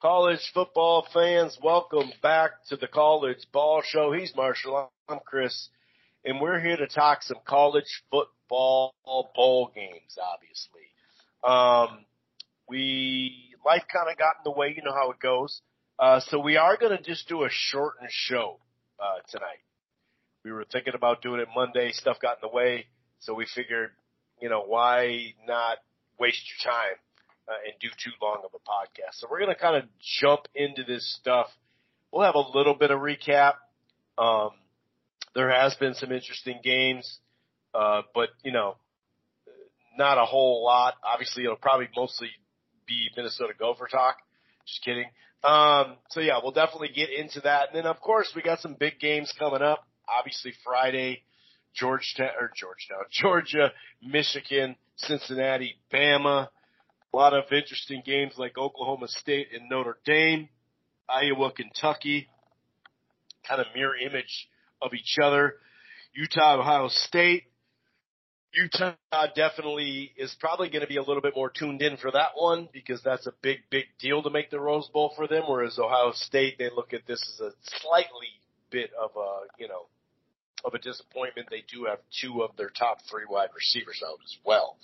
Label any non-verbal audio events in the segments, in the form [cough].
College football fans, welcome back to the College Ball Show. He's Marshall. I'm Chris. And we're here to talk some college football bowl games, obviously. Um, we, life kind of got in the way. You know how it goes. Uh, so we are going to just do a shortened show, uh, tonight. We were thinking about doing it Monday. Stuff got in the way. So we figured, you know, why not waste your time uh, and do too long of a podcast. So we're going to kind of jump into this stuff. We'll have a little bit of recap. Um, there has been some interesting games, uh, but you know, not a whole lot. Obviously, it'll probably mostly be Minnesota Gopher talk. Just kidding. Um, so yeah, we'll definitely get into that. And then of course we got some big games coming up. Obviously Friday, Georgetown or Georgetown, [laughs] Georgia, Michigan, Cincinnati, Bama. A lot of interesting games like Oklahoma State and Notre Dame, Iowa, Kentucky, kind of mirror image of each other. Utah, Ohio State. Utah definitely is probably going to be a little bit more tuned in for that one because that's a big, big deal to make the Rose Bowl for them. Whereas Ohio State, they look at this as a slightly bit of a, you know, of a disappointment. They do have two of their top three wide receivers out as well.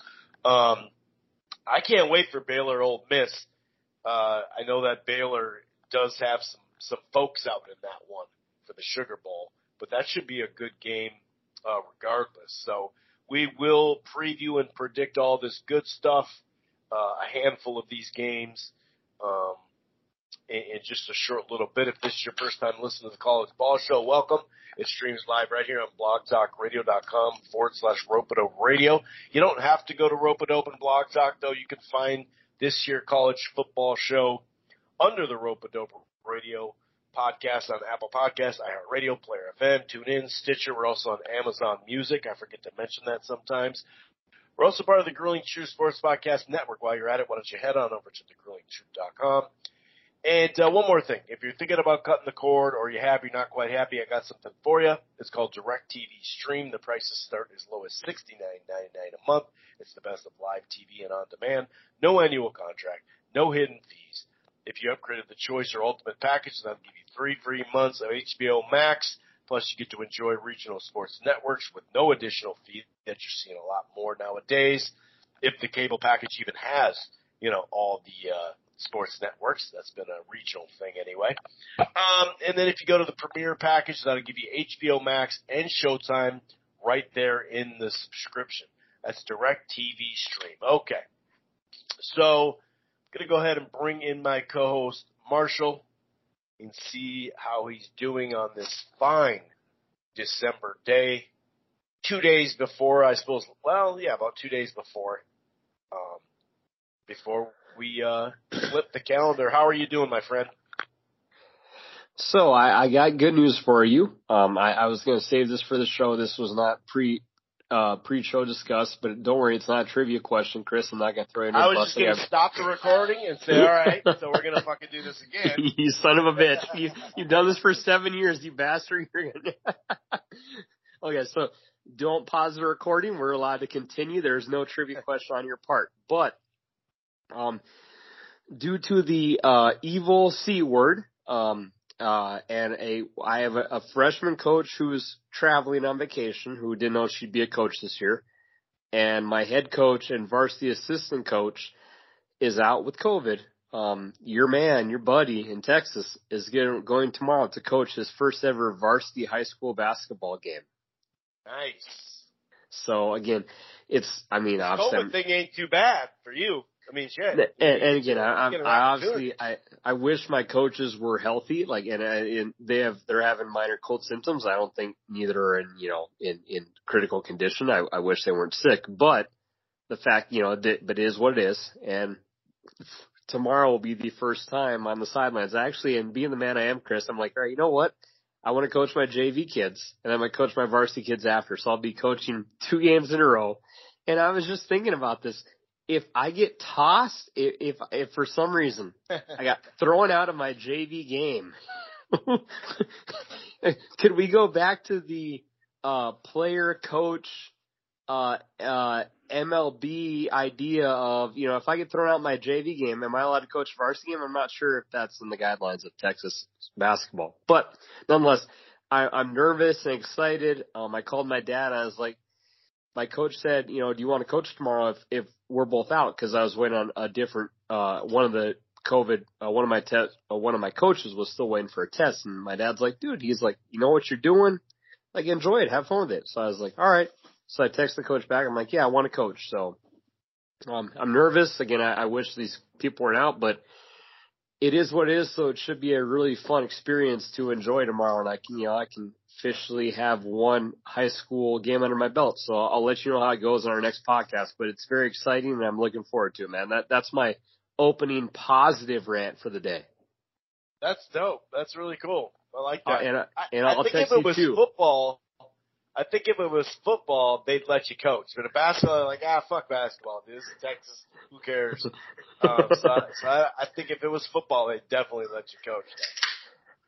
Um, I can't wait for Baylor Ole Miss. Uh, I know that Baylor does have some some folks out in that one for the Sugar Bowl, but that should be a good game uh, regardless. So we will preview and predict all this good stuff, uh, a handful of these games, um, in, just a short little bit. If this is your first time listening to the College Ball Show, welcome. It streams live right here on blogtalkradio.com forward slash Ropeadope Radio. You don't have to go to Ropeadope and Blog Talk though. You can find this year college football show under the Ropeadope Radio podcast on Apple Podcasts, iHeartRadio, Player FM, TuneIn, Stitcher. We're also on Amazon Music. I forget to mention that sometimes. We're also part of the Grueling Truth Sports Podcast Network. While you're at it, why don't you head on over to thegruelingtruth.com and uh, one more thing, if you're thinking about cutting the cord or you have, you're not quite happy, I got something for you. It's called Direct TV Stream. The prices start as low as $69.99 a month. It's the best of live TV and on demand. No annual contract, no hidden fees. If you upgraded the choice or ultimate package, that'll give you three free months of HBO Max. Plus, you get to enjoy regional sports networks with no additional fee that you're seeing a lot more nowadays. If the cable package even has, you know, all the uh, sports networks. That's been a regional thing anyway. Um, and then if you go to the Premier package, that'll give you HBO Max and Showtime right there in the subscription. That's direct TV stream. Okay. So I'm going to go ahead and bring in my co-host Marshall and see how he's doing on this fine December day. Two days before, I suppose, well, yeah, about two days before, um, before we uh, flip the calendar. How are you doing, my friend? So I, I got good news for you. Um, I, I was going to save this for the show. This was not pre uh, pre-show discussed, but don't worry, it's not a trivia question, Chris. I'm not going to throw you I was just going to stop the recording and say, all right, [laughs] so we're going to fucking do this again. [laughs] you son of a bitch. You, you've done this for seven years, you bastard. [laughs] okay, so don't pause the recording. We're allowed to continue. There's no trivia question on your part. But um, due to the uh, evil C word, um, uh, and a I have a, a freshman coach who's traveling on vacation who didn't know she'd be a coach this year, and my head coach and varsity assistant coach is out with COVID. Um, your man, your buddy in Texas is going tomorrow to coach his first ever varsity high school basketball game. Nice. So again, it's I mean, obviously, COVID thing ain't too bad for you. I mean, shit. And, and again, I, i i obviously, I, I wish my coaches were healthy. Like, and, and they have, they're having minor cold symptoms. I don't think neither are in, you know, in, in critical condition. I, I wish they weren't sick, but the fact, you know, that, but it is what it is. And tomorrow will be the first time on the sidelines. Actually, and being the man I am, Chris, I'm like, all right, you know what? I want to coach my JV kids and I'm going to coach my varsity kids after. So I'll be coaching two games in a row. And I was just thinking about this if I get tossed, if, if, if for some reason [laughs] I got thrown out of my JV game, [laughs] could we go back to the uh, player coach uh, uh, MLB idea of, you know, if I get thrown out my JV game, am I allowed to coach varsity game? I'm not sure if that's in the guidelines of Texas basketball, but nonetheless, I, I'm nervous and excited. Um, I called my dad. I was like, my coach said, you know, do you want to coach tomorrow if, if we're both out? Cause I was waiting on a different, uh, one of the COVID, uh, one of my test, uh, one of my coaches was still waiting for a test. And my dad's like, dude, he's like, you know what you're doing? Like, enjoy it. Have fun with it. So I was like, all right. So I text the coach back. I'm like, yeah, I want to coach. So, um, I'm nervous. Again, I, I wish these people weren't out, but it is what it is. So it should be a really fun experience to enjoy tomorrow. And I can, you know, I can officially have one high school game under my belt. So I'll, I'll let you know how it goes on our next podcast, but it's very exciting and I'm looking forward to it, man. That, that's my opening positive rant for the day. That's dope. That's really cool. I like uh, that. Uh, and, I, and I'll I think if it was too. football, I think if it was football, they'd let you coach. But in basketball, like, ah, fuck basketball, dude. This is Texas. Who cares? [laughs] um, so, so I, I think if it was football, they'd definitely let you coach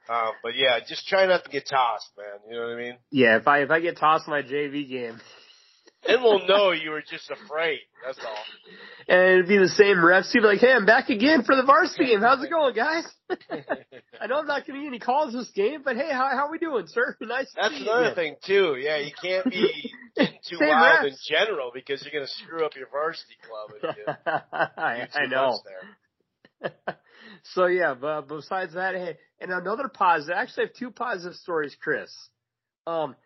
Um, but yeah, just try not to get tossed, man. You know what I mean? Yeah, if I if I get tossed in my JV game, then we'll [laughs] know you were just afraid. That's all. And it'd be the same refs. He'd be like, "Hey, I'm back again for the varsity game. How's it going, guys? [laughs] I know I'm not going to get any calls this game, but hey, how how we doing, sir? [laughs] Nice. That's to another you. thing too. Yeah, you can't be too Same wild refs. in general because you're going to screw up your varsity club. If you I, I know. So yeah, but besides that, hey, and another positive. Actually, I have two positive stories, Chris. Um,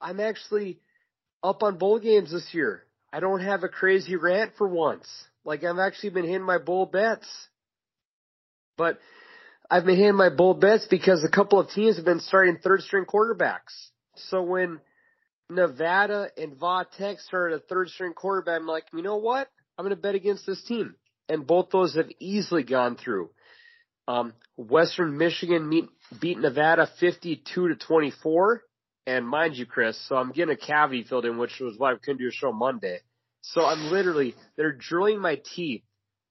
I'm actually up on bowl games this year. I don't have a crazy rant for once. Like I've actually been hitting my bowl bets. But I've been hitting my bowl bets because a couple of teams have been starting third string quarterbacks. So when Nevada and Va Tech started a third string quarterback, I'm like, you know what? I'm going to bet against this team. And both those have easily gone through. Um, Western Michigan meet, beat Nevada 52 to 24. And mind you, Chris, so I'm getting a cavity filled in, which was why I couldn't do a show Monday. So I'm literally, they're drilling my teeth.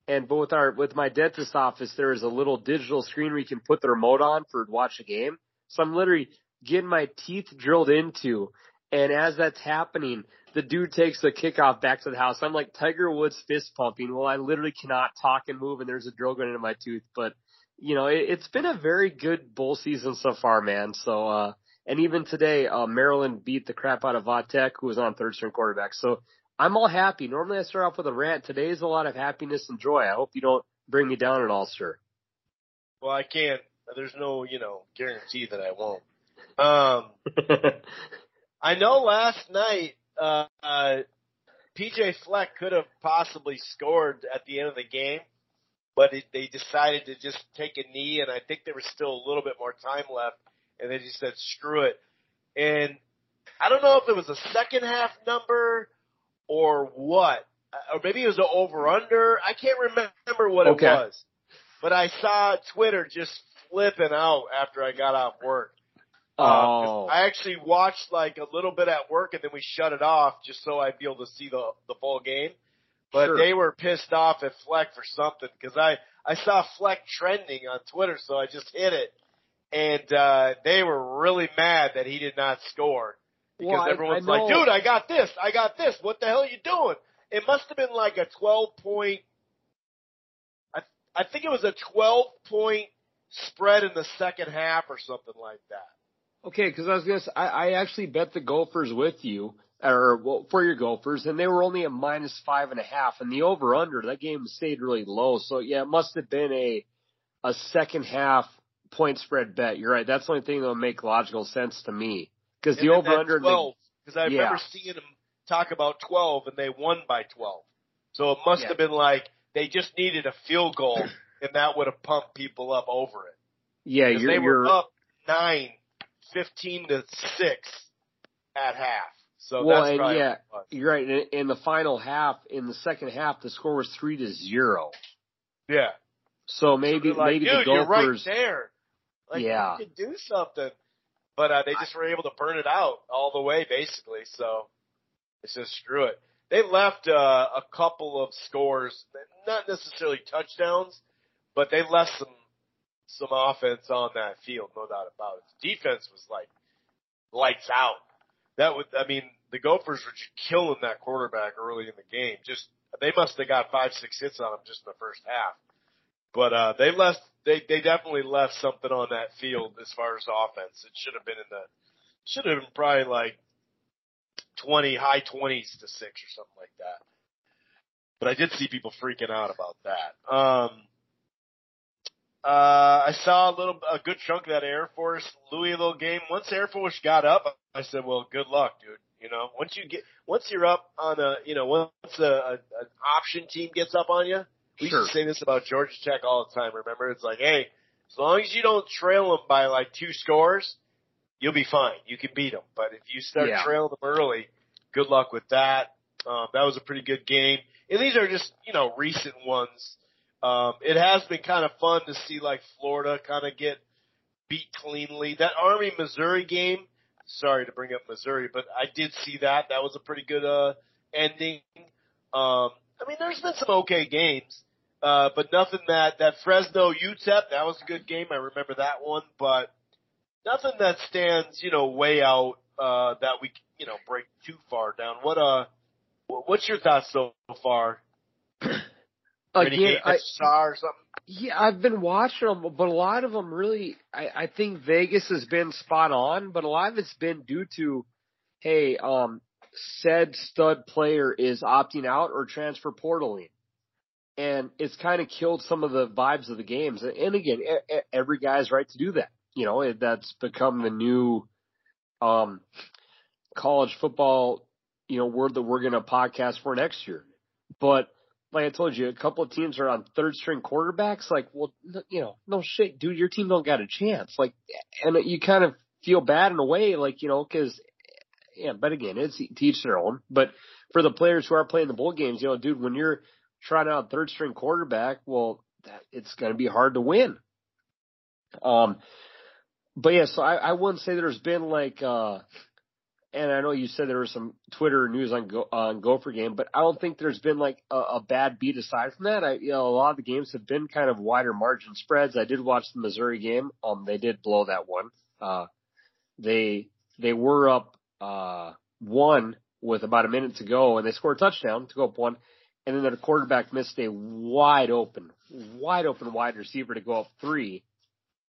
And both our, with my dentist office, there is a little digital screen where you can put the remote on for watch a game. So I'm literally getting my teeth drilled into. And as that's happening, the dude takes the kickoff back to the house. I'm like Tiger Woods fist pumping. Well, I literally cannot talk and move and there's a drill going into my tooth. But, you know, it, it's been a very good bowl season so far, man. So, uh, and even today, uh, Maryland beat the crap out of Va Tech, who was on third string quarterback. So I'm all happy. Normally I start off with a rant. Today's a lot of happiness and joy. I hope you don't bring me down at all, sir. Well, I can't. There's no, you know, guarantee that I won't. Um, [laughs] I know last night, uh, uh, PJ Fleck could have possibly scored at the end of the game, but it, they decided to just take a knee, and I think there was still a little bit more time left, and they just said screw it. And I don't know if it was a second half number or what, or maybe it was an over under. I can't remember what Okay. it was, but I saw Twitter just flipping out after I got off work. Um, Oh. I actually watched like a little bit at work and then we shut it off just so I'd be able to see the the full game. But Sure. they were pissed off at Fleck for something because I I saw Fleck trending on Twitter, so I just hit it, and uh they were really mad that he did not score because Well, I- everyone's I like, know- "Dude, I got this, I got this. What the hell are you doing?" It must have been like a twelve point. I I think it was a twelve point spread in the second half or something like that. Okay, because I was gonna say, I, I actually bet the Gophers with you, or well, for your Gophers, and they were only at minus five and a half, and the over under that game stayed really low. So yeah, it must have been a a second half point spread bet. You're right. That's the only thing that would make logical sense to me because the over under 12, because I Yeah. remember seeing them talk about 12 and they won by 12. So it must Yeah. have been like they just needed a field goal [laughs] and that would have pumped people up over it. Yeah, you're they were you're up 9, 15 to 6 at half. So Well, that's and yeah, what it was. you're right. In, in the final half, in the second half, the score was three to zero. Yeah. So maybe They're like, maybe dude, the you're right there. Like, Yeah. you could do something. But uh, they just were able to burn it out all the way, basically. So it's just screw it. They left uh, a couple of scores, not necessarily touchdowns, but they left some some offense on that field, no doubt about it. Defense was like lights out. that would, I mean, the Gophers were just killing that quarterback early in the game. Just, they must have got five, six hits on him just in the first half. But, uh, they left, they, they definitely left something on that field as far as offense. It should have been in the, should have been probably like 20, high 20s to six or something like that. But I did see people freaking out about that. Um, uh, I saw a little, a good chunk of that Air Force Louisville game. Once Air Force got up, I said, well, good luck, dude. You know, once you get, once you're up on a, you know, once a, a an option team gets up on you, we sure. used to say this about Georgia Tech all the time. Remember, it's like, hey, as long as you don't trail them by like two scores, you'll be fine. You can beat them. But if you start yeah. trailing them early, good luck with that. Um, that was a pretty good game. And these are just, you know, recent ones. Um, it has been kind of fun to see like Florida kind of get beat cleanly. That Army Missouri game, sorry to bring up Missouri, but I did see that. That was a pretty good, uh, ending. Um, I mean, there's been some okay games, uh, but nothing that, that Fresno UTEP, that was a good game. I remember that one, but nothing that stands, you know, way out, uh, that we, you know, break too far down. What, uh, what's your thoughts so far? Again, I, or something? Yeah, I've been watching them, but a lot of them really, I, I think Vegas has been spot on, but a lot of it's been due to, hey, um, said stud player is opting out or transfer portaling. And it's kind of killed some of the vibes of the games. And again, every guy's right to do that. You know, that's become the new, um, college football, you know, word that we're going to podcast for next year. But like I told you, a couple of teams are on third string quarterbacks. Like, well, you know, no shit, dude, your team don't got a chance. Like, and you kind of feel bad in a way, like, you know, cause, yeah, but again, it's teach their own. But for the players who are playing the bowl games, you know, dude, when you're trying out third string quarterback, well, that, it's going to be hard to win. Um, but yeah, so I, I wouldn't say there's been like, uh, and I know you said there was some Twitter news on Go, on Gopher game, but I don't think there's been like a, a bad beat aside from that. I, you know, a lot of the games have been kind of wider margin spreads. I did watch the Missouri game. Um, they did blow that one. Uh, they, they were up, uh, one with about a minute to go and they scored a touchdown to go up one. And then their quarterback missed a wide open, wide open wide receiver to go up three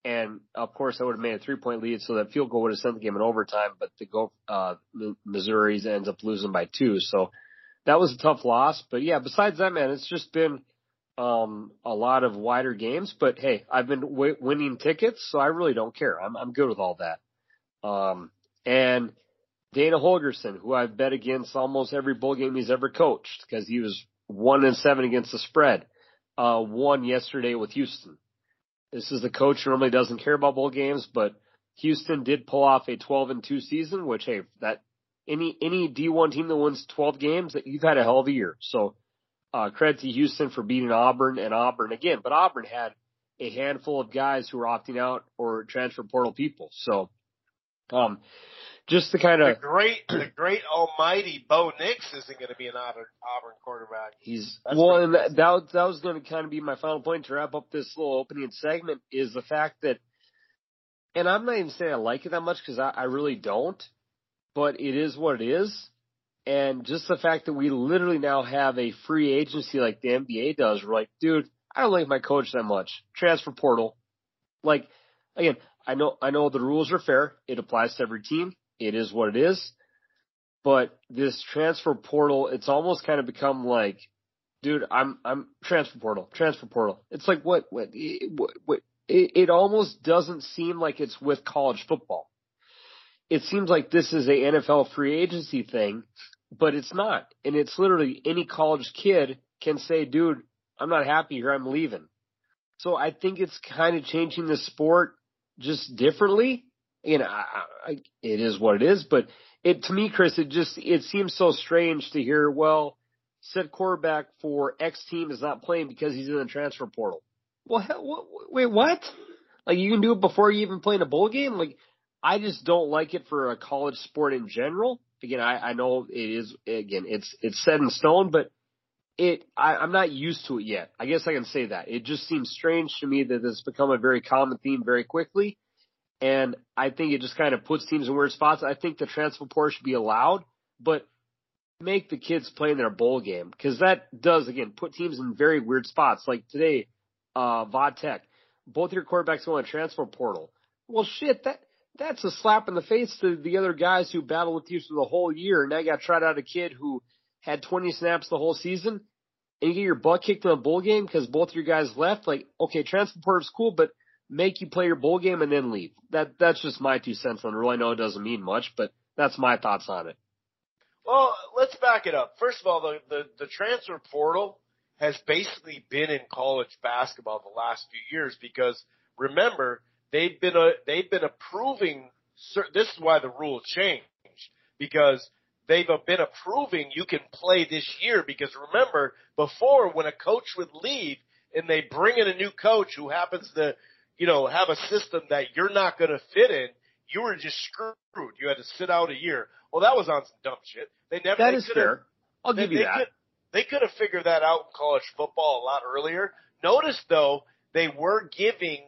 and of course, I would have made a three point lead, so that field goal would have sent the game in overtime. But the go, uh, Missouri's ends up losing by two. So that was a tough loss. But yeah, besides that, man, it's just been, um, a lot of wider games. But hey, I've been w- winning tickets, so I really don't care. I'm, I'm good with all that. Um, and Dana Holgorsen, who I've bet against almost every bowl game he's ever coached because he was one and seven against the spread, uh, won yesterday with Houston. This is the coach who normally doesn't care about bowl games, but Houston did pull off a 12 and 2 season, which hey, that any any D1 team that wins 12 games, that you've had a hell of a year. So, uh, credit to Houston for beating Auburn and Auburn again, but Auburn had a handful of guys who were opting out or transfer portal people. So, um, just to kind of the great, the great almighty Bo Nix isn't going to be an Auburn, Auburn quarterback. He's That's well, and that, that that was going to kind of be my final point to wrap up this little opening segment is the fact that, and I'm not even saying I like it that much because I, I really don't, but it is what it is. And just the fact that we literally now have a free agency like the NBA does, we're like, dude, I don't like my coach that much. Transfer portal. Like, again, I know, I know the rules are fair. It applies to every team it is what it is. But this transfer portal, it's almost kind of become like, dude, I'm, I'm transfer portal, transfer portal. It's like what, what, what, what it, it almost doesn't seem like it's with college football. It seems like this is a NFL free agency thing, but it's not. And it's literally any college kid can say, dude, I'm not happy here. I'm leaving. So I think it's kind of changing the sport just differently you know, I, I, it is what it is. But it to me, Chris, it just it seems so strange to hear. Well, said quarterback for X team is not playing because he's in the transfer portal. Well, hell, what, wait, what? Like you can do it before you even play in a bowl game? Like I just don't like it for a college sport in general. Again, I, I know it is again it's it's set in stone, but it I, I'm not used to it yet. I guess I can say that. It just seems strange to me that it's become a very common theme very quickly And I think it just kind of puts teams in weird spots. I think the transfer portal should be allowed, but make the kids play in their bowl game because that does again put teams in very weird spots. Like today, uh, Va Tech, both your quarterbacks go on transfer portal. Well, shit, that that's a slap in the face to the other guys who battled with you for the whole year. And now you got tried out a kid who had 20 snaps the whole season, and you get your butt kicked in a bowl game because both of your guys left. Like, okay, transfer portal's cool, but make you play your bowl game and then leave. That that's just my two cents on it. I know it doesn't mean much, but that's my thoughts on it. Well, let's back it up. First of all, the, the, the transfer portal has basically been in college basketball the last few years because remember they've been a, they've been approving. This is why the rule changed because they've been approving you can play this year because remember before when a coach would leave and they bring in a new coach who happens to you know have a system that you're not going to fit in you were just screwed you had to sit out a year well, that was on some dumb shit. They never. That they is fair. I'll they, give you they that. Could, they could have figured that out in college football a lot earlier. Notice though, they were giving.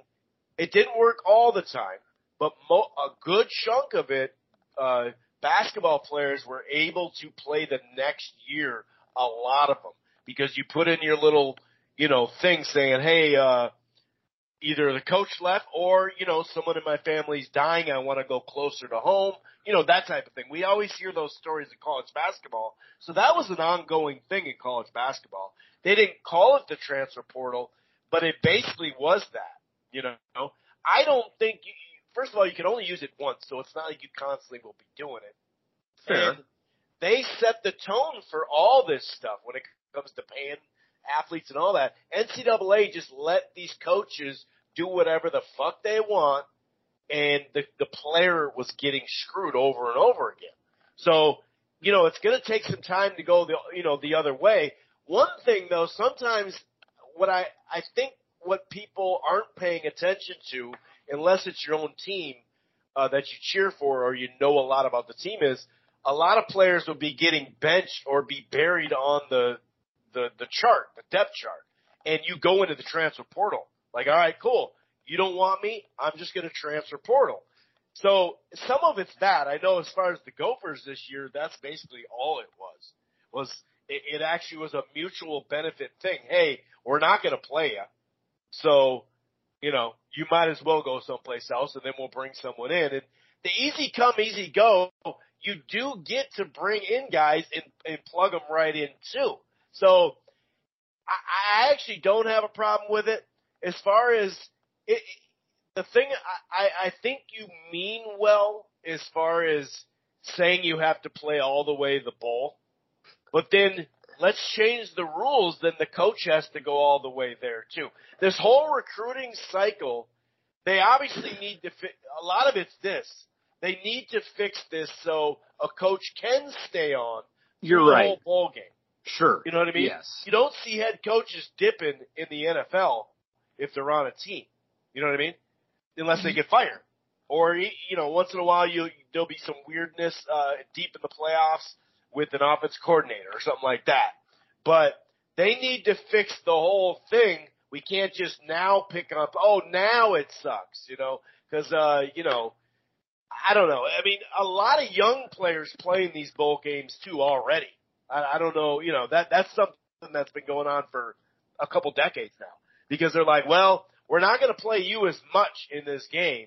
It didn't work all the time, but mo- a good chunk of it, uh, basketball players were able to play the next year. A lot of them because you put in your little, you know, thing saying, "Hey, uh, either the coach left or, you know, someone in my family's dying. I want to go closer to home. You know, that type of thing. We always hear those stories in college basketball. So that was an ongoing thing in college basketball. They didn't call it the transfer portal, but it basically was that, you know. I don't think you, first of all, you can only use it once, so it's not like you constantly will be doing it. Fair. And they set the tone for all this stuff when it comes to paying athletes and all that. NCAA just let these coaches do whatever the fuck they want, and the the player was getting screwed over and over again. So, you know, it's going to take some time to go the you know the other way. One thing though, sometimes what I I think what people aren't paying attention to, unless it's your own team uh, that you cheer for or you know a lot about the team, is a lot of players will be getting benched or be buried on the the the chart, the depth chart, and you go into the transfer portal. Like, all right, cool. You don't want me? I'm just going to transfer portal. So some of it's that. I know as far as the Gophers this year, that's basically all it was. Was it, it actually was a mutual benefit thing. Hey, we're not going to play you, so you know you might as well go someplace else, and then we'll bring someone in. And the easy come, easy go. You do get to bring in guys and, and plug them right in too. So I, I actually don't have a problem with it. As far as it, the thing, I, I think you mean well as far as saying you have to play all the way the ball, but then let's change the rules. Then the coach has to go all the way there too. This whole recruiting cycle, they obviously need to. Fi- a lot of it's this. They need to fix this so a coach can stay on. You're the right. Whole ball game. Sure. You know what I mean? Yes. You don't see head coaches dipping in the NFL if they're on a team. You know what I mean? Unless they get fired. Or, you know, once in a while you, there'll be some weirdness, uh, deep in the playoffs with an offense coordinator or something like that. But they need to fix the whole thing. We can't just now pick up, oh, now it sucks, you know, cause, uh, you know, I don't know. I mean, a lot of young players playing these bowl games too already. I, I don't know, you know, that, that's something that's been going on for a couple decades now because they're like, well, we're not going to play you as much in this game.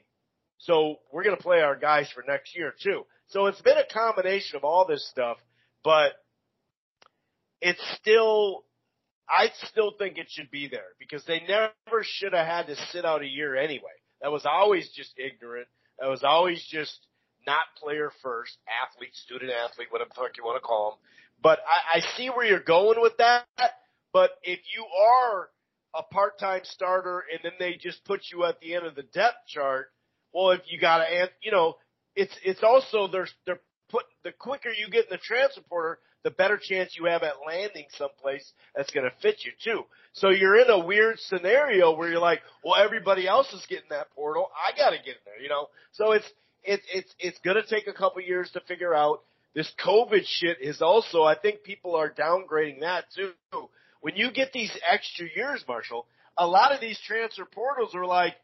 So we're going to play our guys for next year too. So it's been a combination of all this stuff, but it's still, I still think it should be there because they never should have had to sit out a year anyway. That was always just ignorant. That was always just not player first, athlete, student athlete, whatever the fuck you want to call them. But I, I see where you're going with that. But if you are a part-time starter and then they just put you at the end of the depth chart, well, if you got to, you know, it's it's also they're they're put the quicker you get in the transfer portal, the better chance you have at landing someplace that's going to fit you too. So you're in a weird scenario where you're like, well, everybody else is getting that portal, I got to get in there, you know. So it's it's it's it's going to take a couple years to figure out. This COVID shit is also, I think people are downgrading that too. When you get these extra years, Marshall, a lot of these transfer portals are like,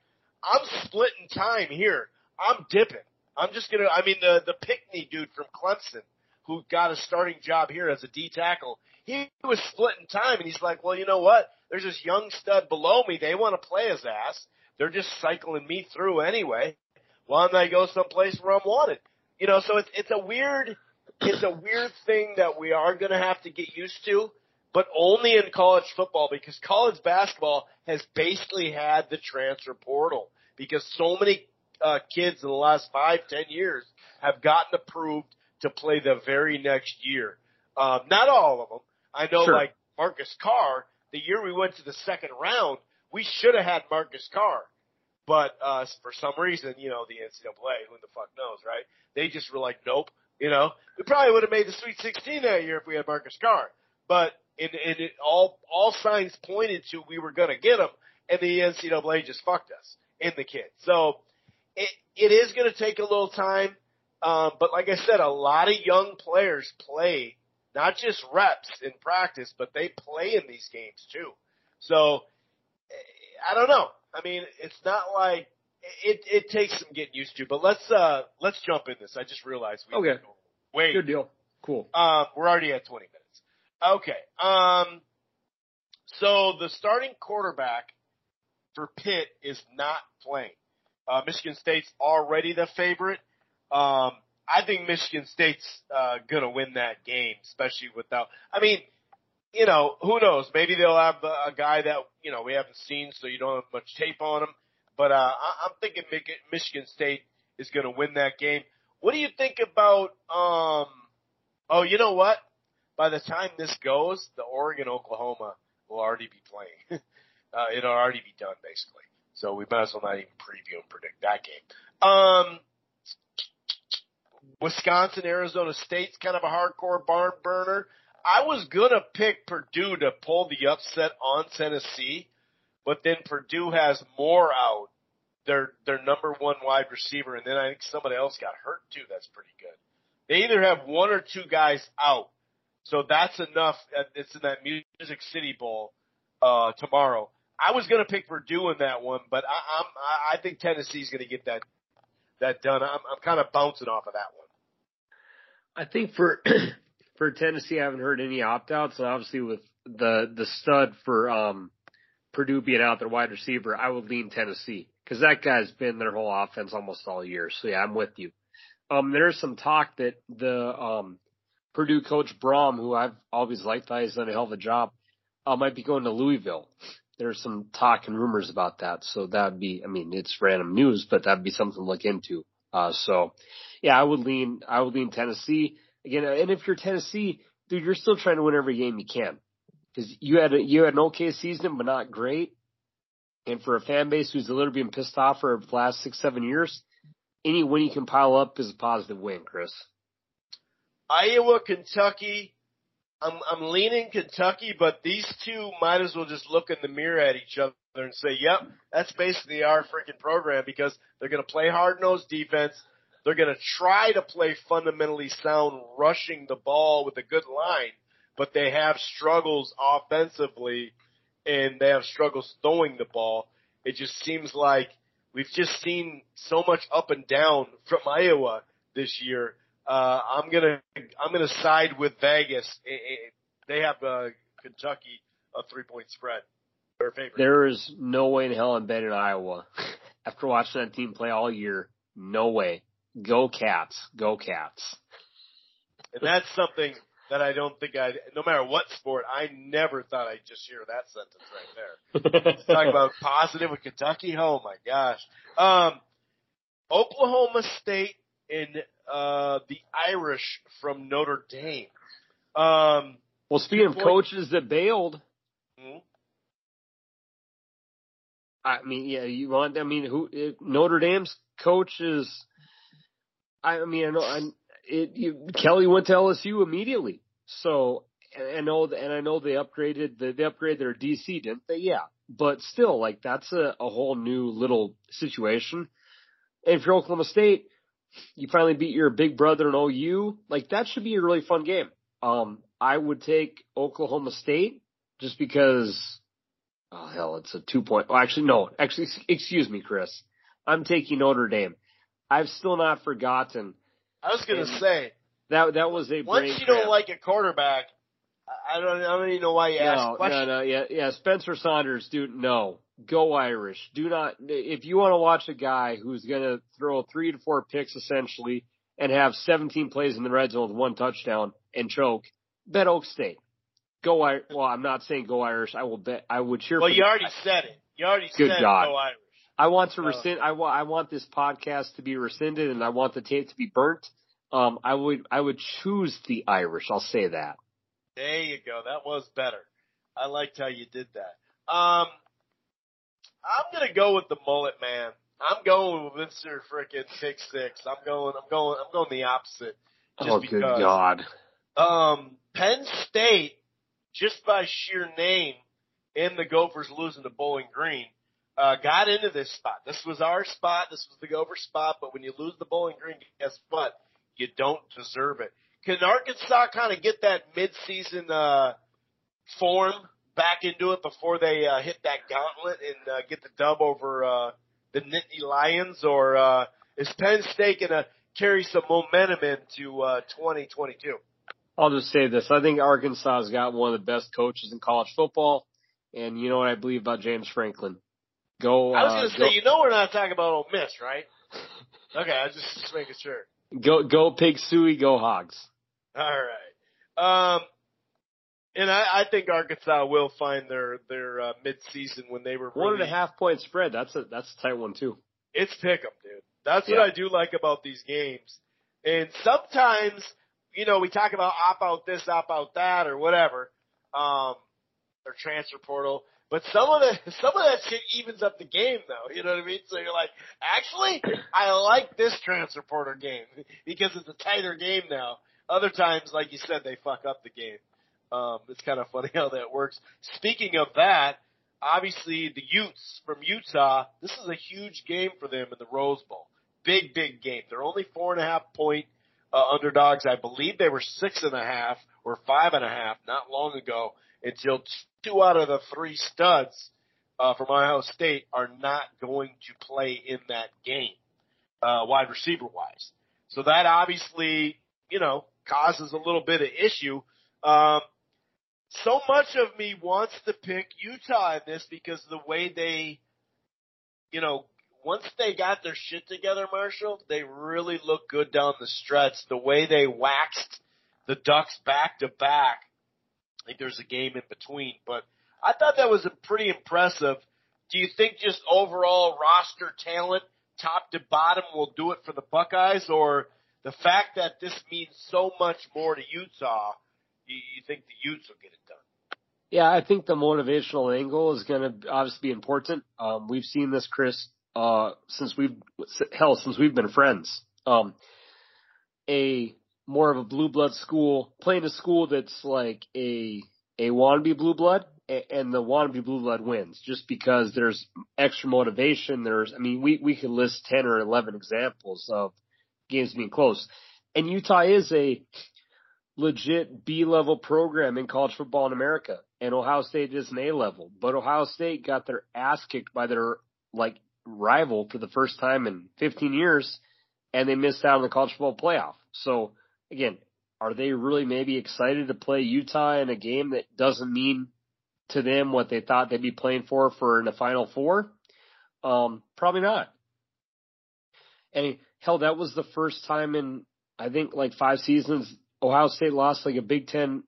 I'm splitting time here. I'm dipping. I'm just gonna. I mean, the the Pinckney dude from Clemson who got a starting job here as a D tackle, he was splitting time, and he's like, well, you know what? There's this young stud below me. They want to play his ass. They're just cycling me through anyway. Why don't I go someplace where I'm wanted? You know, so it's it's a weird it's a weird thing that we are going to have to get used to, but only in college football because college basketball has basically had the transfer portal because so many uh, kids in the last five, ten years have gotten approved to play the very next year. Um, not all of them. I know, sure. like Marcus Carr, the year we went to the second round, we should have had Marcus Carr. But uh, for some reason, you know, the NCAA, who the fuck knows, right? They just were like, nope. You know, we probably would have made the Sweet 16 that year if we had Marcus Carr. But in, in it, all all signs pointed to we were going to get him, and the NCAA just fucked us in the kid. So it it is going to take a little time. Um, but like I said, a lot of young players play not just reps in practice, but they play in these games too. So I don't know. I mean, it's not like it. It takes some getting used to. But let's uh let's jump in this. I just realized we okay. Wait, good deal. Cool. Um, we're already at 20 minutes. Okay. Um, so the starting quarterback for Pitt is not playing. Uh, Michigan State's already the favorite. Um, I think Michigan State's uh, gonna win that game, especially without. I mean, you know, who knows? Maybe they'll have a, a guy that you know we haven't seen, so you don't have much tape on him. But uh, I, I'm thinking Michigan State is going to win that game. What do you think about? um Oh, you know what? By the time this goes, the Oregon Oklahoma will already be playing. [laughs] uh, it'll already be done basically. So we might as well not even preview and predict that game. Um, Wisconsin, Arizona State's kind of a hardcore barn burner. I was gonna pick Purdue to pull the upset on Tennessee, but then Purdue has more out. Their their number one wide receiver, and then I think somebody else got hurt too. That's pretty good. They either have one or two guys out, so that's enough. It's in that Music City Bowl uh, tomorrow. I was gonna pick Purdue in that one, but I, I'm I think Tennessee's gonna get that that done. I'm I'm kind of bouncing off of that one. I think for [clears throat] for Tennessee, I haven't heard any opt outs. Obviously, with the the stud for um, Purdue being out their wide receiver, I would lean Tennessee because that guy's been their whole offense almost all year. So yeah, I'm with you. Um, there's some talk that the um, Purdue coach Brohm, who I've always liked, he's done a hell of a job, uh, might be going to Louisville. There's some talk and rumors about that. So that'd be, I mean, it's random news, but that'd be something to look into. Uh, so yeah, I would lean, I would lean Tennessee again. And if you're Tennessee, dude, you're still trying to win every game you can because you had a, you had an okay season, but not great. And for a fan base who's a little bit pissed off for the last six, seven years, any win you can pile up is a positive win, Chris. Iowa, Kentucky. I'm I'm leaning Kentucky, but these two might as well just look in the mirror at each other and say, "Yep, that's basically our freaking program." Because they're going to play hard nosed defense. They're going to try to play fundamentally sound, rushing the ball with a good line, but they have struggles offensively and they have struggles throwing the ball. It just seems like we've just seen so much up and down from Iowa this year. Uh, I'm gonna I'm gonna side with Vegas. They have uh, Kentucky a three point spread. Their favorite. There is no way in hell I'm betting Iowa. [laughs] After watching that team play all year, no way. Go Cats. Go Cats. And that's something that I don't think I, no matter what sport, I never thought I'd just hear that sentence right there. [laughs] Talk about positive with Kentucky. Oh my gosh. Um, Oklahoma State and uh, the Irish from Notre Dame. Um, well, speaking of coaches that bailed, hmm? I mean, yeah, you want? I mean, who Notre Dame's coach is I mean, I know I, it, you, Kelly went to LSU immediately, so I know and I know they upgraded the, they upgraded their DC, didn't they? Yeah, but still, like that's a, a whole new little situation. And if you're Oklahoma State, you finally beat your big brother in OU. Like that should be a really fun game. Um, I would take Oklahoma State just because. Oh hell, it's a two point. Well, actually, no. Actually, excuse me, Chris. I'm taking Notre Dame I've still not forgotten. I was gonna say that that was a once you don't like a quarterback, I don't I don't even know why you no, ask questions. No, no, yeah, yeah. Spencer Sanders, dude, no, go Irish. Do not if you want to watch a guy who's gonna throw three to four picks essentially and have 17 plays in the red zone with one touchdown and choke, bet Okie State. Go Irish. Well, I'm not saying go Irish. I will bet. I would cheer. Well, for you already said it. You already Good said God. go Irish. I want to rescind. I want. I want this podcast to be rescinded, and I want the tape to be burnt. Um, I would. I would choose the Irish. I'll say that. There you go. That was better. I liked how you did that. Um, I'm gonna go with the mullet man. I'm going with Mr. Frickin' Pick Six. I'm going. I'm going. I'm going the opposite. Just oh, because. good God. Um, Penn State, just by sheer name, and the Gophers losing to Bowling Green, uh, got into this spot. This was our spot. This was the Gopher spot. But when you lose the Bowling Green, guess what? You don't deserve it. Can Arkansas kind of get that midseason uh, form back into it before they uh, hit that gauntlet and uh, get the dub over uh, the Nittany Lions, or uh, is Penn State going to carry some momentum into uh, 2022? I'll just say this. I think Arkansas has got one of the best coaches in college football. And you know what I believe about James Franklin. Go. I was going to uh, say, you know, we're not talking about Ole Miss, right? [laughs] okay, I was just, just making sure. Go, go, pig sooie, go hogs. All right. Um, and I, I think Arkansas will find their their uh, mid-season when they were One really, and a half point spread. That's a that's a tight one too. It's pick 'em, dude. That's what I do like about these games. And sometimes, you know, we talk about opt out this, opt out that, or whatever, um, or transfer portal. But some of the [laughs] some of that shit evens up the game, though. You know what I mean? So you're like, actually, I like this transfer portal game because it's a tighter game now. Other times, like you said, they fuck up the game. Um, it's kind of funny [laughs] how that works. Speaking of that, obviously the Utes from Utah, this is a huge game for them in the Rose Bowl. Big, big game. They're only four and a half point uh, underdogs. I believe they were six and a half or five and a half not long ago until two out of the three studs uh, from Ohio State are not going to play in that game, uh, wide receiver wise. So that obviously, you know, causes a little bit of issue. Um, so much of me wants to pick Utah in this because the way they, you know, once they got their shit together, Marshall, they really look good down the stretch. The way they waxed the Ducks back to back. Think there's a game in between, but I thought that was a pretty impressive. Do you think just overall roster talent, top to bottom, will do it for the Buckeyes, or the fact that this means so much more to Utah? You, you think the Utes will get it done? Yeah, I think the motivational angle is going to obviously be important. Um, we've seen this, Chris, uh, since we've hell since we've been friends. Um, a more of a blue blood school playing a school that's like a a wannabe blue blood, and the wannabe blue blood wins just because there's extra motivation. There's, I mean, we we could list ten or eleven examples of games being close, and Utah is a legit B level program in college football in America, and Ohio State is an A level. But Ohio State got their ass kicked by their like rival for the first time in 15 years, and they missed out on the college football playoff. So again, are they really maybe excited to play Utah in a game that doesn't mean to them what they thought they'd be playing for for in the Final Four? Um, probably not. And hell, that was the first time in I think like five seasons Ohio State lost like a Big Ten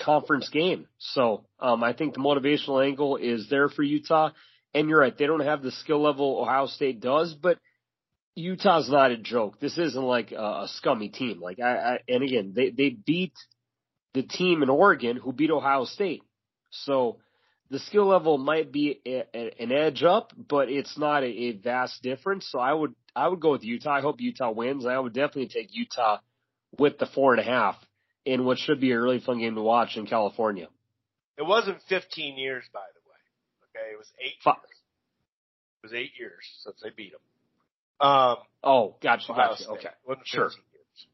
conference game. So um, I think the motivational angle is there for Utah. And you're right, they don't have the skill level Ohio State does, but Utah's not a joke. This isn't like a, a scummy team. Like I, I, and again, they they beat the team in Oregon who beat Ohio State. So the skill level might be a, a, an edge up, but it's not a, a vast difference. So I would I would go with Utah. I hope Utah wins. I would definitely take Utah with the four and a half in what should be a really fun game to watch in California. It wasn't 15 years, by the way. Okay, it was eight. Fuck. Years. It was eight years since they beat them. Um, Oh, gotcha, gotcha. Okay, Sure.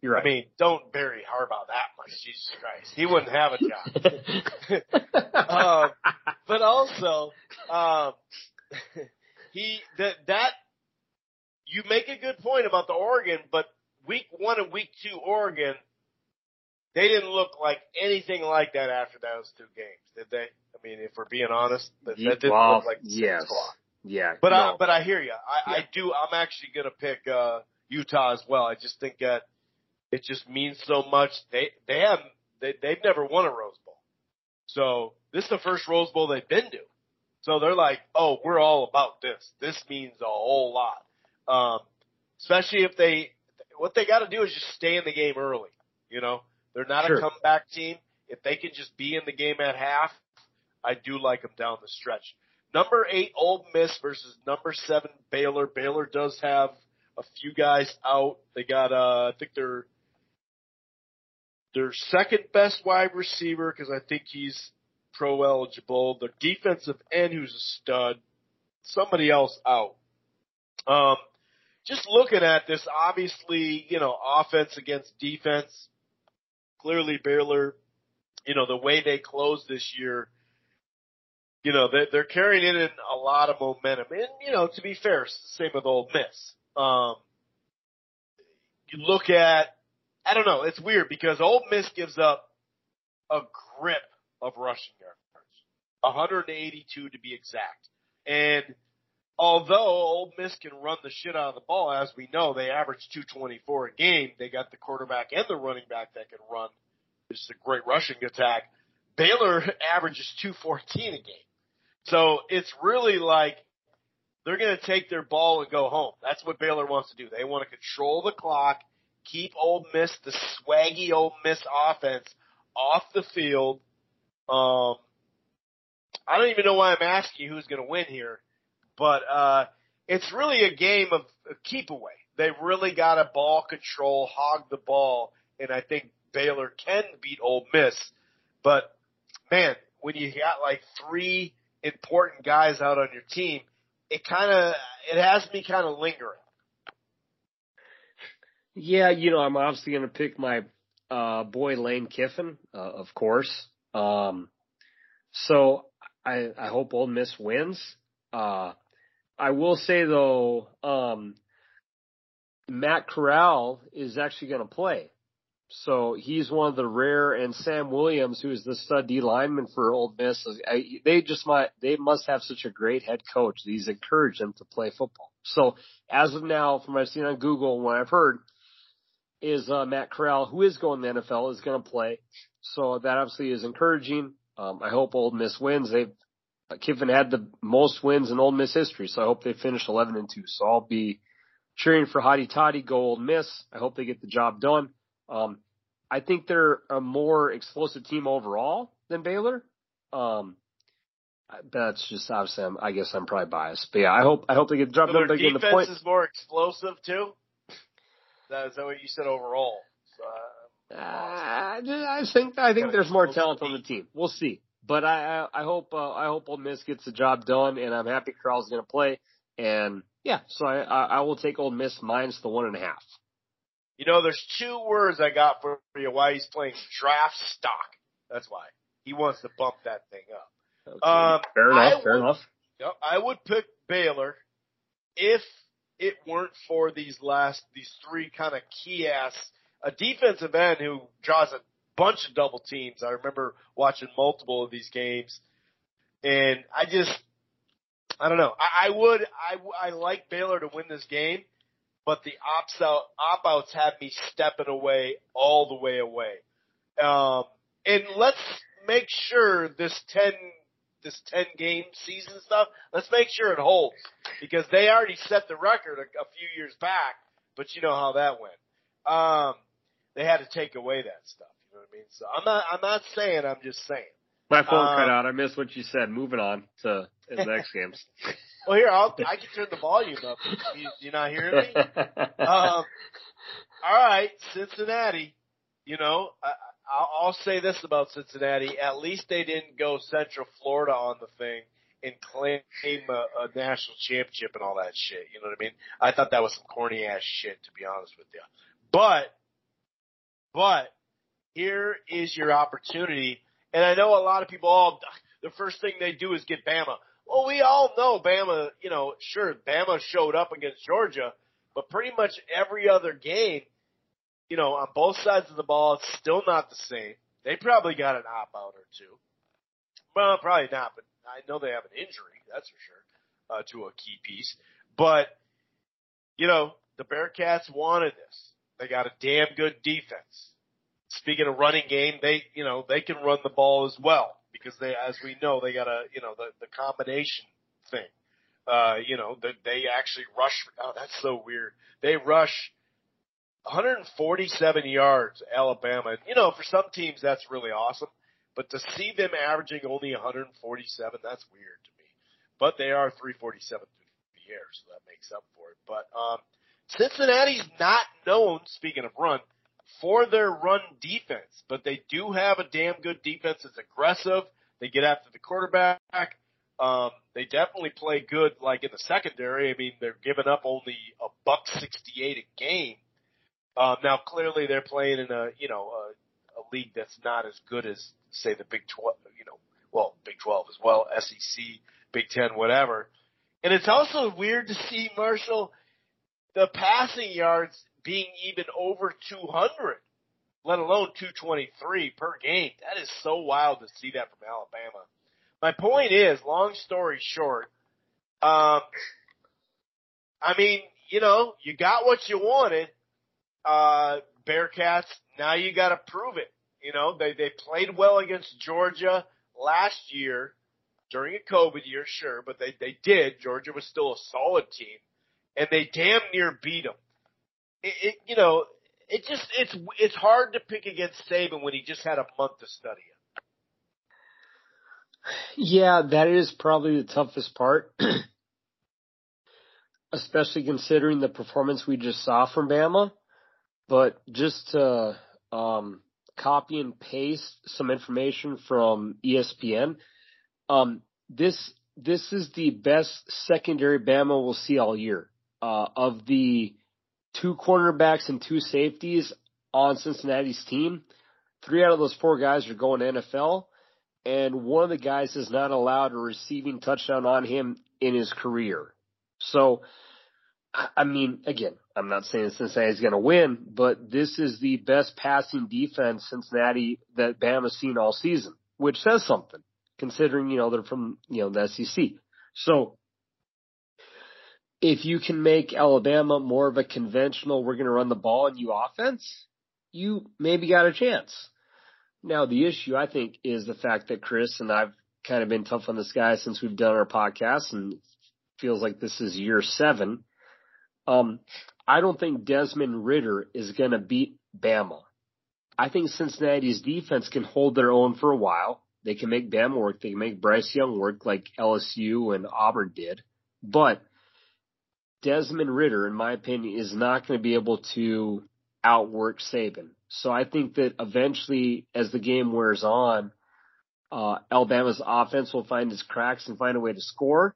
you're right. I mean, don't bury Harbaugh that much. Jesus Christ, he wouldn't have a job. [laughs] um, but also, um, [laughs] he that that you make a good point about the Oregon, but week one and week two Oregon, they didn't look like anything like that after those two games, did they? I mean, if we're being honest, that, that didn't well, look like the yes. clock. Yeah. But no. I, but I hear you. I, Yeah. I do. I'm actually going to pick uh, Utah as well. I just think that it just means so much. They they have they they've never won a Rose Bowl, so this is the first Rose Bowl they've been to. So they're like, oh, we're all about this. This means a whole lot. Um, especially if they what they got to do is just stay in the game early. You know, they're not Sure. a comeback team. If they can just be in the game at half, I do like them down the stretch. Number eight, Ole Miss versus number seven, Baylor. Baylor does have a few guys out. They got, uh, I think their their second best wide receiver because I think he's pro eligible. The defensive end who's a stud. Somebody else out. Um, just looking at this, obviously, you know, offense against defense. Clearly, Baylor, you know, the way they closed this year, you know, they're, they're carrying in a lot of momentum. And, you know, to be fair, it's the same with Ole Miss. Um, you look at, I don't know, it's weird because Ole Miss gives up a grip of rushing yards. 182 to be exact. And although Ole Miss can run the shit out of the ball, as we know, they average 224 a game. They got the quarterback and the running back that can run. It's a great rushing attack. Baylor [laughs] averages 214 a game. So it's really like they're going to take their ball and go home. That's what Baylor wants to do. They want to control the clock, keep Ole Miss, the swaggy Ole Miss offense, off the field. Um, I don't even know why I'm asking you who's going to win here, but uh, it's really a game of, of keep away. They really got to ball control, hog the ball, and I think Baylor can beat Ole Miss. But man, when you got like three important guys out on your team, it kind of it has me kind of lingering. Yeah, you know, I'm obviously going to pick my uh, boy Lane Kiffin, uh, of course. Um, so I, I hope Ole Miss wins. Uh, I will say though, um, Matt Corral is actually going to play. So he's one of the rare, and Sam Williams, who is the stud D lineman for Ole Miss, I, they just might, they must have such a great head coach. He's encouraged them to play football. So as of now, from what I've seen on Google and what I've heard, is uh, Matt Corral, who is going to the NFL, is going to play. So that obviously is encouraging. Um, I hope Ole Miss wins. They've uh, Kiffin had the most wins in Ole Miss history, so I hope they finish 11 and two. So I'll be cheering for Hotty Toddy, go Ole Miss. I hope they get the job done. Um, I think they're a more explosive team overall than Baylor. Um, that's just obviously, I'm, I guess I'm probably biased, but yeah, I hope I hope they get the job So They get the defense point. is more explosive too. That is that what you said overall? So, uh, I think I think there's more talent on the team. We'll see, but I I, I hope uh, I hope Ole Miss gets the job done, and I'm happy Corral's going to play. And yeah, so I, I I will take Ole Miss minus the one and a half. You know, there's two words I got for you why he's playing draft stock. That's why he wants to bump that thing up. Okay. Um, fair enough. fair would- enough. Yep, I would pick Baylor if it weren't for these last these three kind of key ass a defensive end who draws a bunch of double teams. I remember watching multiple of these games, and I just I don't know. I, I would I I like Baylor to win this game, but the ops out op outs have me stepping away all the way away. Um, and let's make sure this ten this 10 game season stuff, let's make sure it holds because they already set the record a, a few years back, but you know how that went. Um, they had to take away that stuff. You know what I mean? So I'm not, I'm not saying, I'm just saying. My phone Um, cut out. I missed what you said. Moving on to the next games. [laughs] Well, here, I'll, I can turn the volume up. You, you not hearing me? Um, all right, Cincinnati. You know, I, I'll, say this about Cincinnati: at least they didn't go Central Florida on the thing and claim a, a national championship and all that shit. You know what I mean? I thought that was some corny ass shit, to be honest with you. But, but here is your opportunity, and I know a lot of people. Oh, the first thing they do is get Bama. Well, we all know Bama. You know, sure, Bama showed up against Georgia, but pretty much every other game, you know, on both sides of the ball, it's still not the same. They probably got an op out or two. Well, probably not, but I know they have an injury, that's for sure, uh, to a key piece. But, you know, the Bearcats wanted this. They got a damn good defense. Speaking of running game, they, you know, they can run the ball as well because they, as we know, they got a, you know, the, the combination thing. Uh, you know, that they actually rush. Oh, that's so weird. They rush 147 yards, Alabama. You know, for some teams that's really awesome, but to see them averaging only 147, that's weird to me. But they are 347 through the air, so that makes up for it. But um, Cincinnati's not known, speaking of run, for their run defense, but they do have a damn good defense. It's aggressive. They get after the quarterback. Um, they definitely play good, like in the secondary. I mean, they're giving up only a buck sixty-eight a game. Um, now, clearly, they're playing in a you know a, a league that's not as good as say the Big Twelve. You know, well, Big Twelve as well, SEC, Big Ten, whatever. And it's also weird to see Marshall the passing yards being even over 200, let alone 223 per game. That is so wild to see that from Alabama. My point is, long story short, um, I mean, you know, you got what you wanted, uh, Bearcats. Now you got to prove it. You know, they they played well against Georgia last year during a COVID year, sure, but they they did. Georgia was still a solid team, and they damn near beat them. It, it you know, it just it's it's hard to pick against Saban when he just had a month to study it. Yeah, that is probably the toughest part. [clears throat] Especially considering the performance we just saw from Bama. But just to um, copy and paste some information from ESPN, um, this this is the best secondary Bama will see all year. Uh, of the two cornerbacks and two safeties on Cincinnati's team, three out of those four guys are going to NFL and one of the guys has not allowed a receiving touchdown on him in his career. So, I mean, again, I'm not saying Cincinnati's going to win, but this is the best passing defense Cincinnati that Bama's seen all season, which says something considering, you know, they're from, you know, the SEC. So, if you can make Alabama more of a conventional, we're going to run the ball and you offense, you maybe got a chance. Now, the issue I think is the fact that Chris and I've kind of been tough on this guy since we've done our podcast and feels like this is year seven. Um, I don't think Desmond Ridder is going to beat Bama. I think Cincinnati's defense can hold their own for a while. They can make Bama work. They can make Bryce Young work like LSU and Auburn did. But Desmond Ridder, in my opinion, is not going to be able to outwork Saban. So I think that eventually, as the game wears on, uh, Alabama's offense will find its cracks and find a way to score.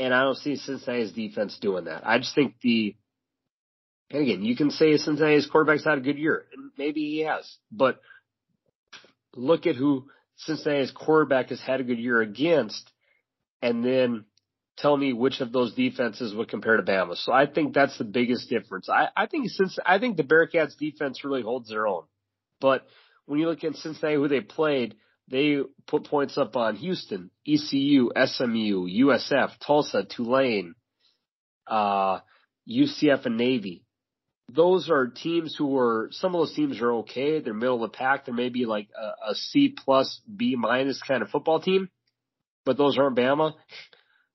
And I don't see Cincinnati's defense doing that. I just think the, and again, you can say Cincinnati's quarterback's had a good year, and maybe he has, but look at who Cincinnati's quarterback has had a good year against, and then tell me which of those defenses would compare to Bama. So I think that's the biggest difference. I, I think since I think the Bearcats defense really holds their own. But when you look at Cincinnati who they played, they put points up on Houston, ECU, SMU, USF, Tulsa, Tulane, uh, UCF and Navy. Those are teams who are, some of those teams are okay. They're middle of the pack. They're maybe like a, a C plus, B minus kind of football team, but those aren't Bama.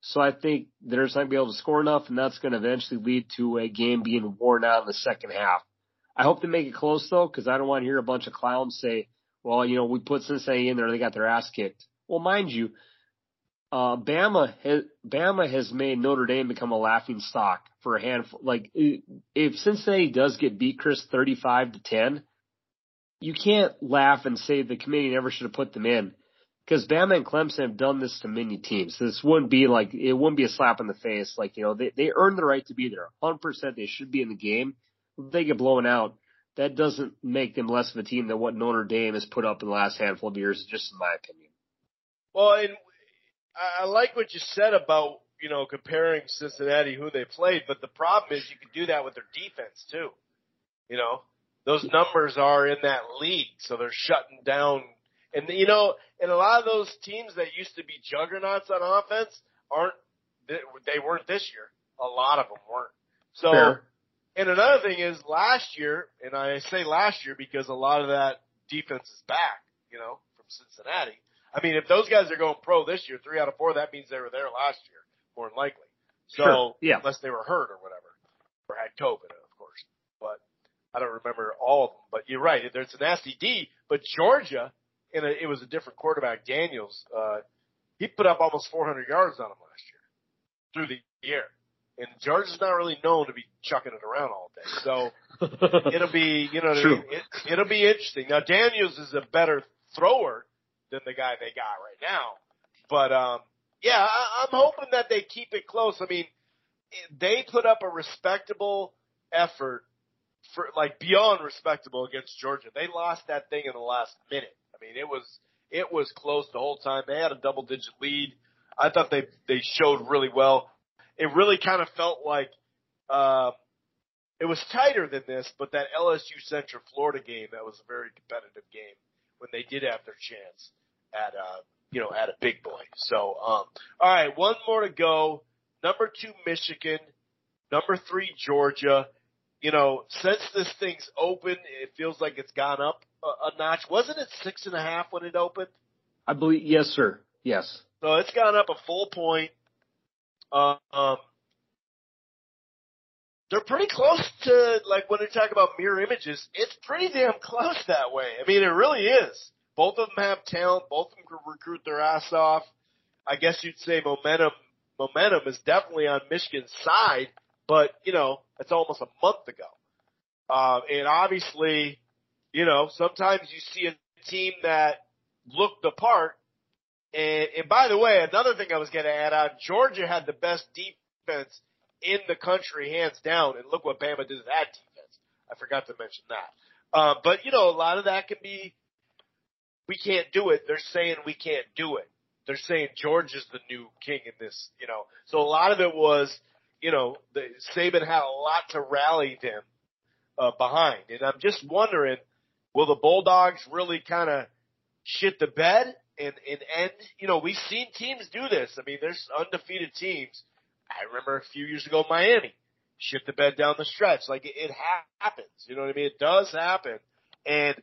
So I think they're not going to be able to score enough, and that's going to eventually lead to a game being worn out in the second half. I hope they make it close though, because I don't want to hear a bunch of clowns say, "Well, you know, we put Cincinnati in there, they got their ass kicked." Well, mind you, uh, Bama has Bama has made Notre Dame become a laughing stock for a handful. Like, if Cincinnati does get beat, Chris, thirty-five to ten, you can't laugh and say the committee never should have put them in because Bama and Clemson have done this to many teams. This wouldn't be like it wouldn't be a slap in the face. Like you know, they they earned the right to be there. 100 percent, they should be in the game. If they get blown out, that doesn't make them less of a team than what Notre Dame has put up in the last handful of years. Just in my opinion. Well, and I like what you said about you know, comparing Cincinnati who they played, but the problem is you can do that with their defense too. You know, those numbers are in that league, so they're shutting down. And you know, and a lot of those teams that used to be juggernauts on offense aren't. They weren't this year. A lot of them weren't. So, Fair. and another thing is last year, and I say last year because a lot of that defense is back. You know, from Cincinnati. I mean, if those guys are going pro this year, three out of four, that means they were there last year, more than likely. So, sure. yeah. unless they were hurt or whatever, or had COVID, of course. But I don't remember all of them. But you're right. There's a nasty D. But Georgia, and it was a different quarterback, Daniels. Uh, he put up almost 400 yards on him last year through the year. And Georgia's not really known to be chucking it around all day. So [laughs] it'll be, you know, it, it'll be interesting. Now Daniels is a better thrower than the guy they got right now. But um, yeah, I, I'm hoping that they keep it close. I mean, they put up a respectable effort for like beyond respectable against Georgia. They lost that thing in the last minute. I mean, it was it was close the whole time. They had a double digit lead. I thought they they showed really well. It really kind of felt like uh, it was tighter than this, but that LSU Central Florida game that was a very competitive game when they did have their chance at uh you know at a big boy. So um all right, one more to go. Number two Michigan, number three Georgia. You know, since this thing's open, it feels like it's gone up a, notch. Wasn't it six and a half when it opened? I believe yes, sir. Yes. So it's gone up a full point. Um, they're pretty close to like when they talk about mirror images. It's pretty damn close that way. I mean, it really is. Both of them have talent. Both of them can recruit their ass off. I guess you'd say momentum. Momentum is definitely on Michigan's side, but you know it's almost a month ago. Uh, and obviously, you know sometimes you see a team that looked the part. And, and by the way, another thing I was going to add on: Georgia had the best defense in the country, hands down. And look what Bama did to that defense. I forgot to mention that. Uh, but you know, a lot of that can be we can't do it. They're saying we can't do it. They're saying George is the new king in this, you know. So a lot of it was, you know, the, Saban had a lot to rally them uh, behind, and I'm just wondering, will the Bulldogs really kind of shit the bed and and end? You know, we've seen teams do this. I mean, there's undefeated teams. I remember a few years ago, Miami shit the bed down the stretch. Like it, it happens. You know what I mean? It does happen, and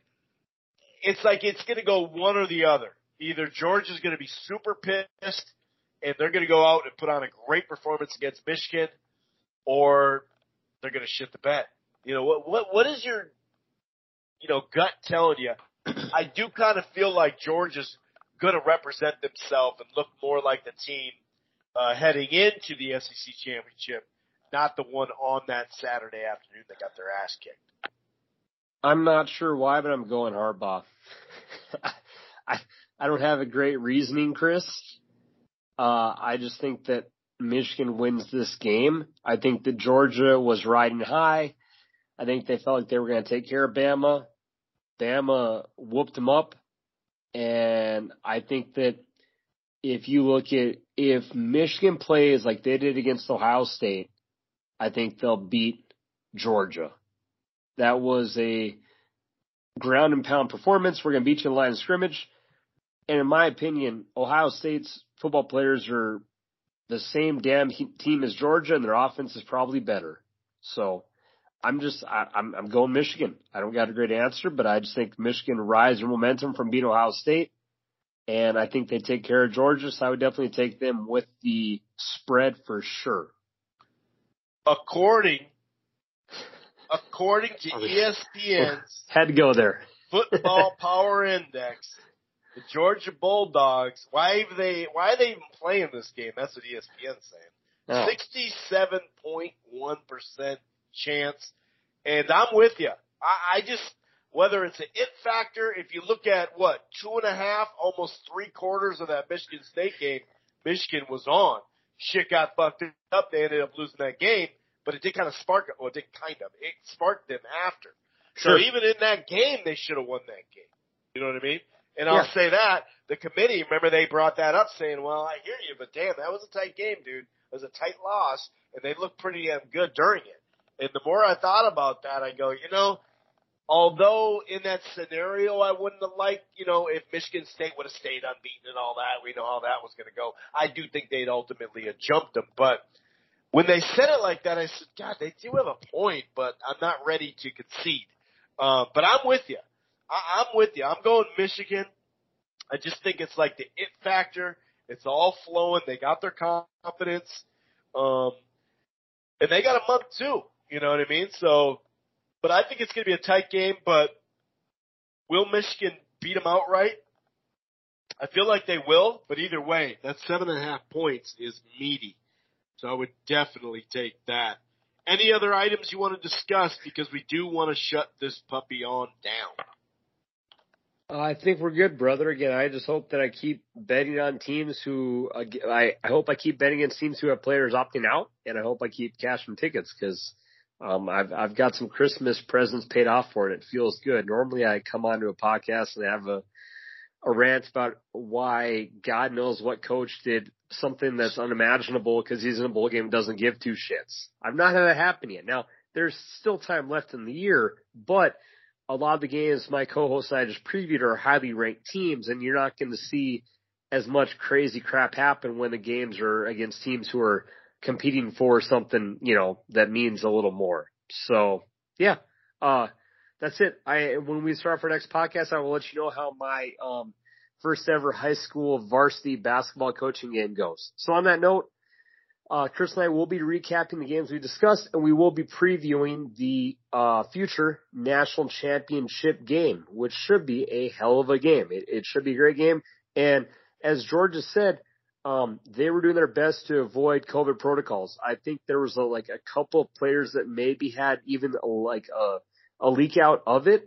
it's like it's going to go one or the other. Either George is going to be super pissed and they're going to go out and put on a great performance against Michigan, or they're going to shit the bed. You know what? What what is your you know gut telling you? [clears throat] I do kind of feel like Georgia's going to represent themselves and look more like the team uh, heading into the SEC championship, not the one on that Saturday afternoon that got their ass kicked. I'm not sure why, but I'm going Harbaugh. [laughs] I I don't have a great reasoning, Chris. Uh, I just think that Michigan wins this game. I think that Georgia was riding high. I think they felt like they were going to take care of Bama. Bama whooped them up. And I think that if you look at, if Michigan plays like they did against Ohio State, I think they'll beat Georgia. That was a ground and pound performance. We're going to beat you in the line of scrimmage. And in my opinion, Ohio State's football players are the same damn team as Georgia, and their offense is probably better. So I'm just I, I'm I'm going Michigan. I don't got a great answer, but I just think Michigan rise their momentum from beating Ohio State, and I think they take care of Georgia. So I would definitely take them with the spread for sure. According according to ESPN's [laughs] had to go there football [laughs] power index, the Georgia Bulldogs. Why are they? Why are they even playing this game? That's what ESPN's saying. Oh. Sixty-seven point one percent chance, and I'm with you. I, I just whether it's an it factor. If you look at what two and a half, almost three quarters of that Michigan State game, Michigan was on. Shit got fucked up. They ended up losing that game but it did kind of spark it. Well, it did kind of. It sparked them after. Sure. So even in that game, they should have won that game. You know what I mean? And I'll say that the committee, remember they brought that up saying, well, I hear you, but damn, that was a tight game, dude. It was a tight loss, and they looked pretty damn good during it. And the more I thought about that, I go, you know, although in that scenario I wouldn't have liked, you know, if Michigan State would have stayed unbeaten and all that, we know how that was going to go. I do think they'd ultimately have jumped them, but when they said it like that, I said, God, they do have a point, but I'm not ready to concede. Uh, but I'm with you. I, I'm with you. I'm going Michigan. I just think it's like the it factor. It's all flowing. They got their confidence. Um, and they got a month too. You know what I mean? So, but I think it's going to be a tight game, but will Michigan beat them outright? I feel like they will, but either way, that seven and a half points is meaty. So I would definitely take that. Any other items you want to discuss? Because we do want to shut this puppy on down. Uh, I think we're good, brother. Again, I just hope that I keep betting on teams who I I hope I keep betting against teams who have players opting out, and I hope I keep cashing tickets because um, I've I've got some Christmas presents paid off for it. It feels good. Normally, I come onto a podcast and I have a a rant about why God knows what coach did something that's unimaginable because he's in a bowl game and doesn't give two shits. I've not had that happen yet. Now, there's still time left in the year, but a lot of the games my co-host and I just previewed are highly ranked teams, and you're not going to see as much crazy crap happen when the games are against teams who are competing for something, you know, that means a little more. So, yeah, uh, that's it. I when we start for next podcast, I will let you know how my um, first ever high school varsity basketball coaching game goes. So on that note, uh, Chris and I will be recapping the games we discussed, and we will be previewing the uh, future national championship game, which should be a hell of a game. It, it should be a great game. And as George has said, um, they were doing their best to avoid COVID protocols. I think there was a, like a couple of players that maybe had even like a, a leak out of it,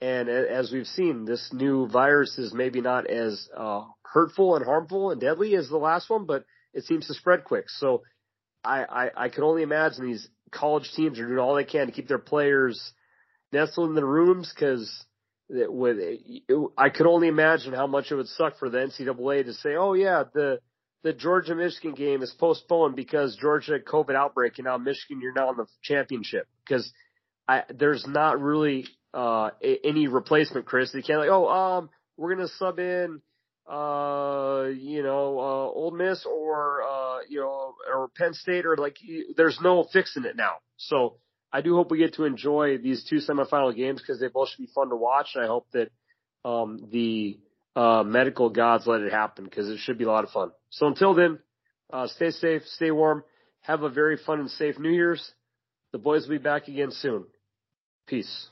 and as we've seen, this new virus is maybe not as uh, hurtful and harmful and deadly as the last one, but it seems to spread quick. So I, I, I can only imagine these college teams are doing all they can to keep their players nestled in their rooms because I could only imagine how much it would suck for the NCAA to say, oh yeah, the the Georgia Michigan game is postponed because Georgia had COVID outbreak and now Michigan you're now in the championship because I there's not really uh, any replacement, Chris. They can't like, oh, um, we're gonna sub in, uh, you know, uh, Ole Miss or uh, you know, or Penn State or like, there's no fixing it now. So I do hope we get to enjoy these two semifinal games because they both should be fun to watch. And I hope that um, the uh, medical gods let it happen because it should be a lot of fun. So until then, uh, stay safe, stay warm, have a very fun and safe New Year's. The boys will be back again soon. Peace.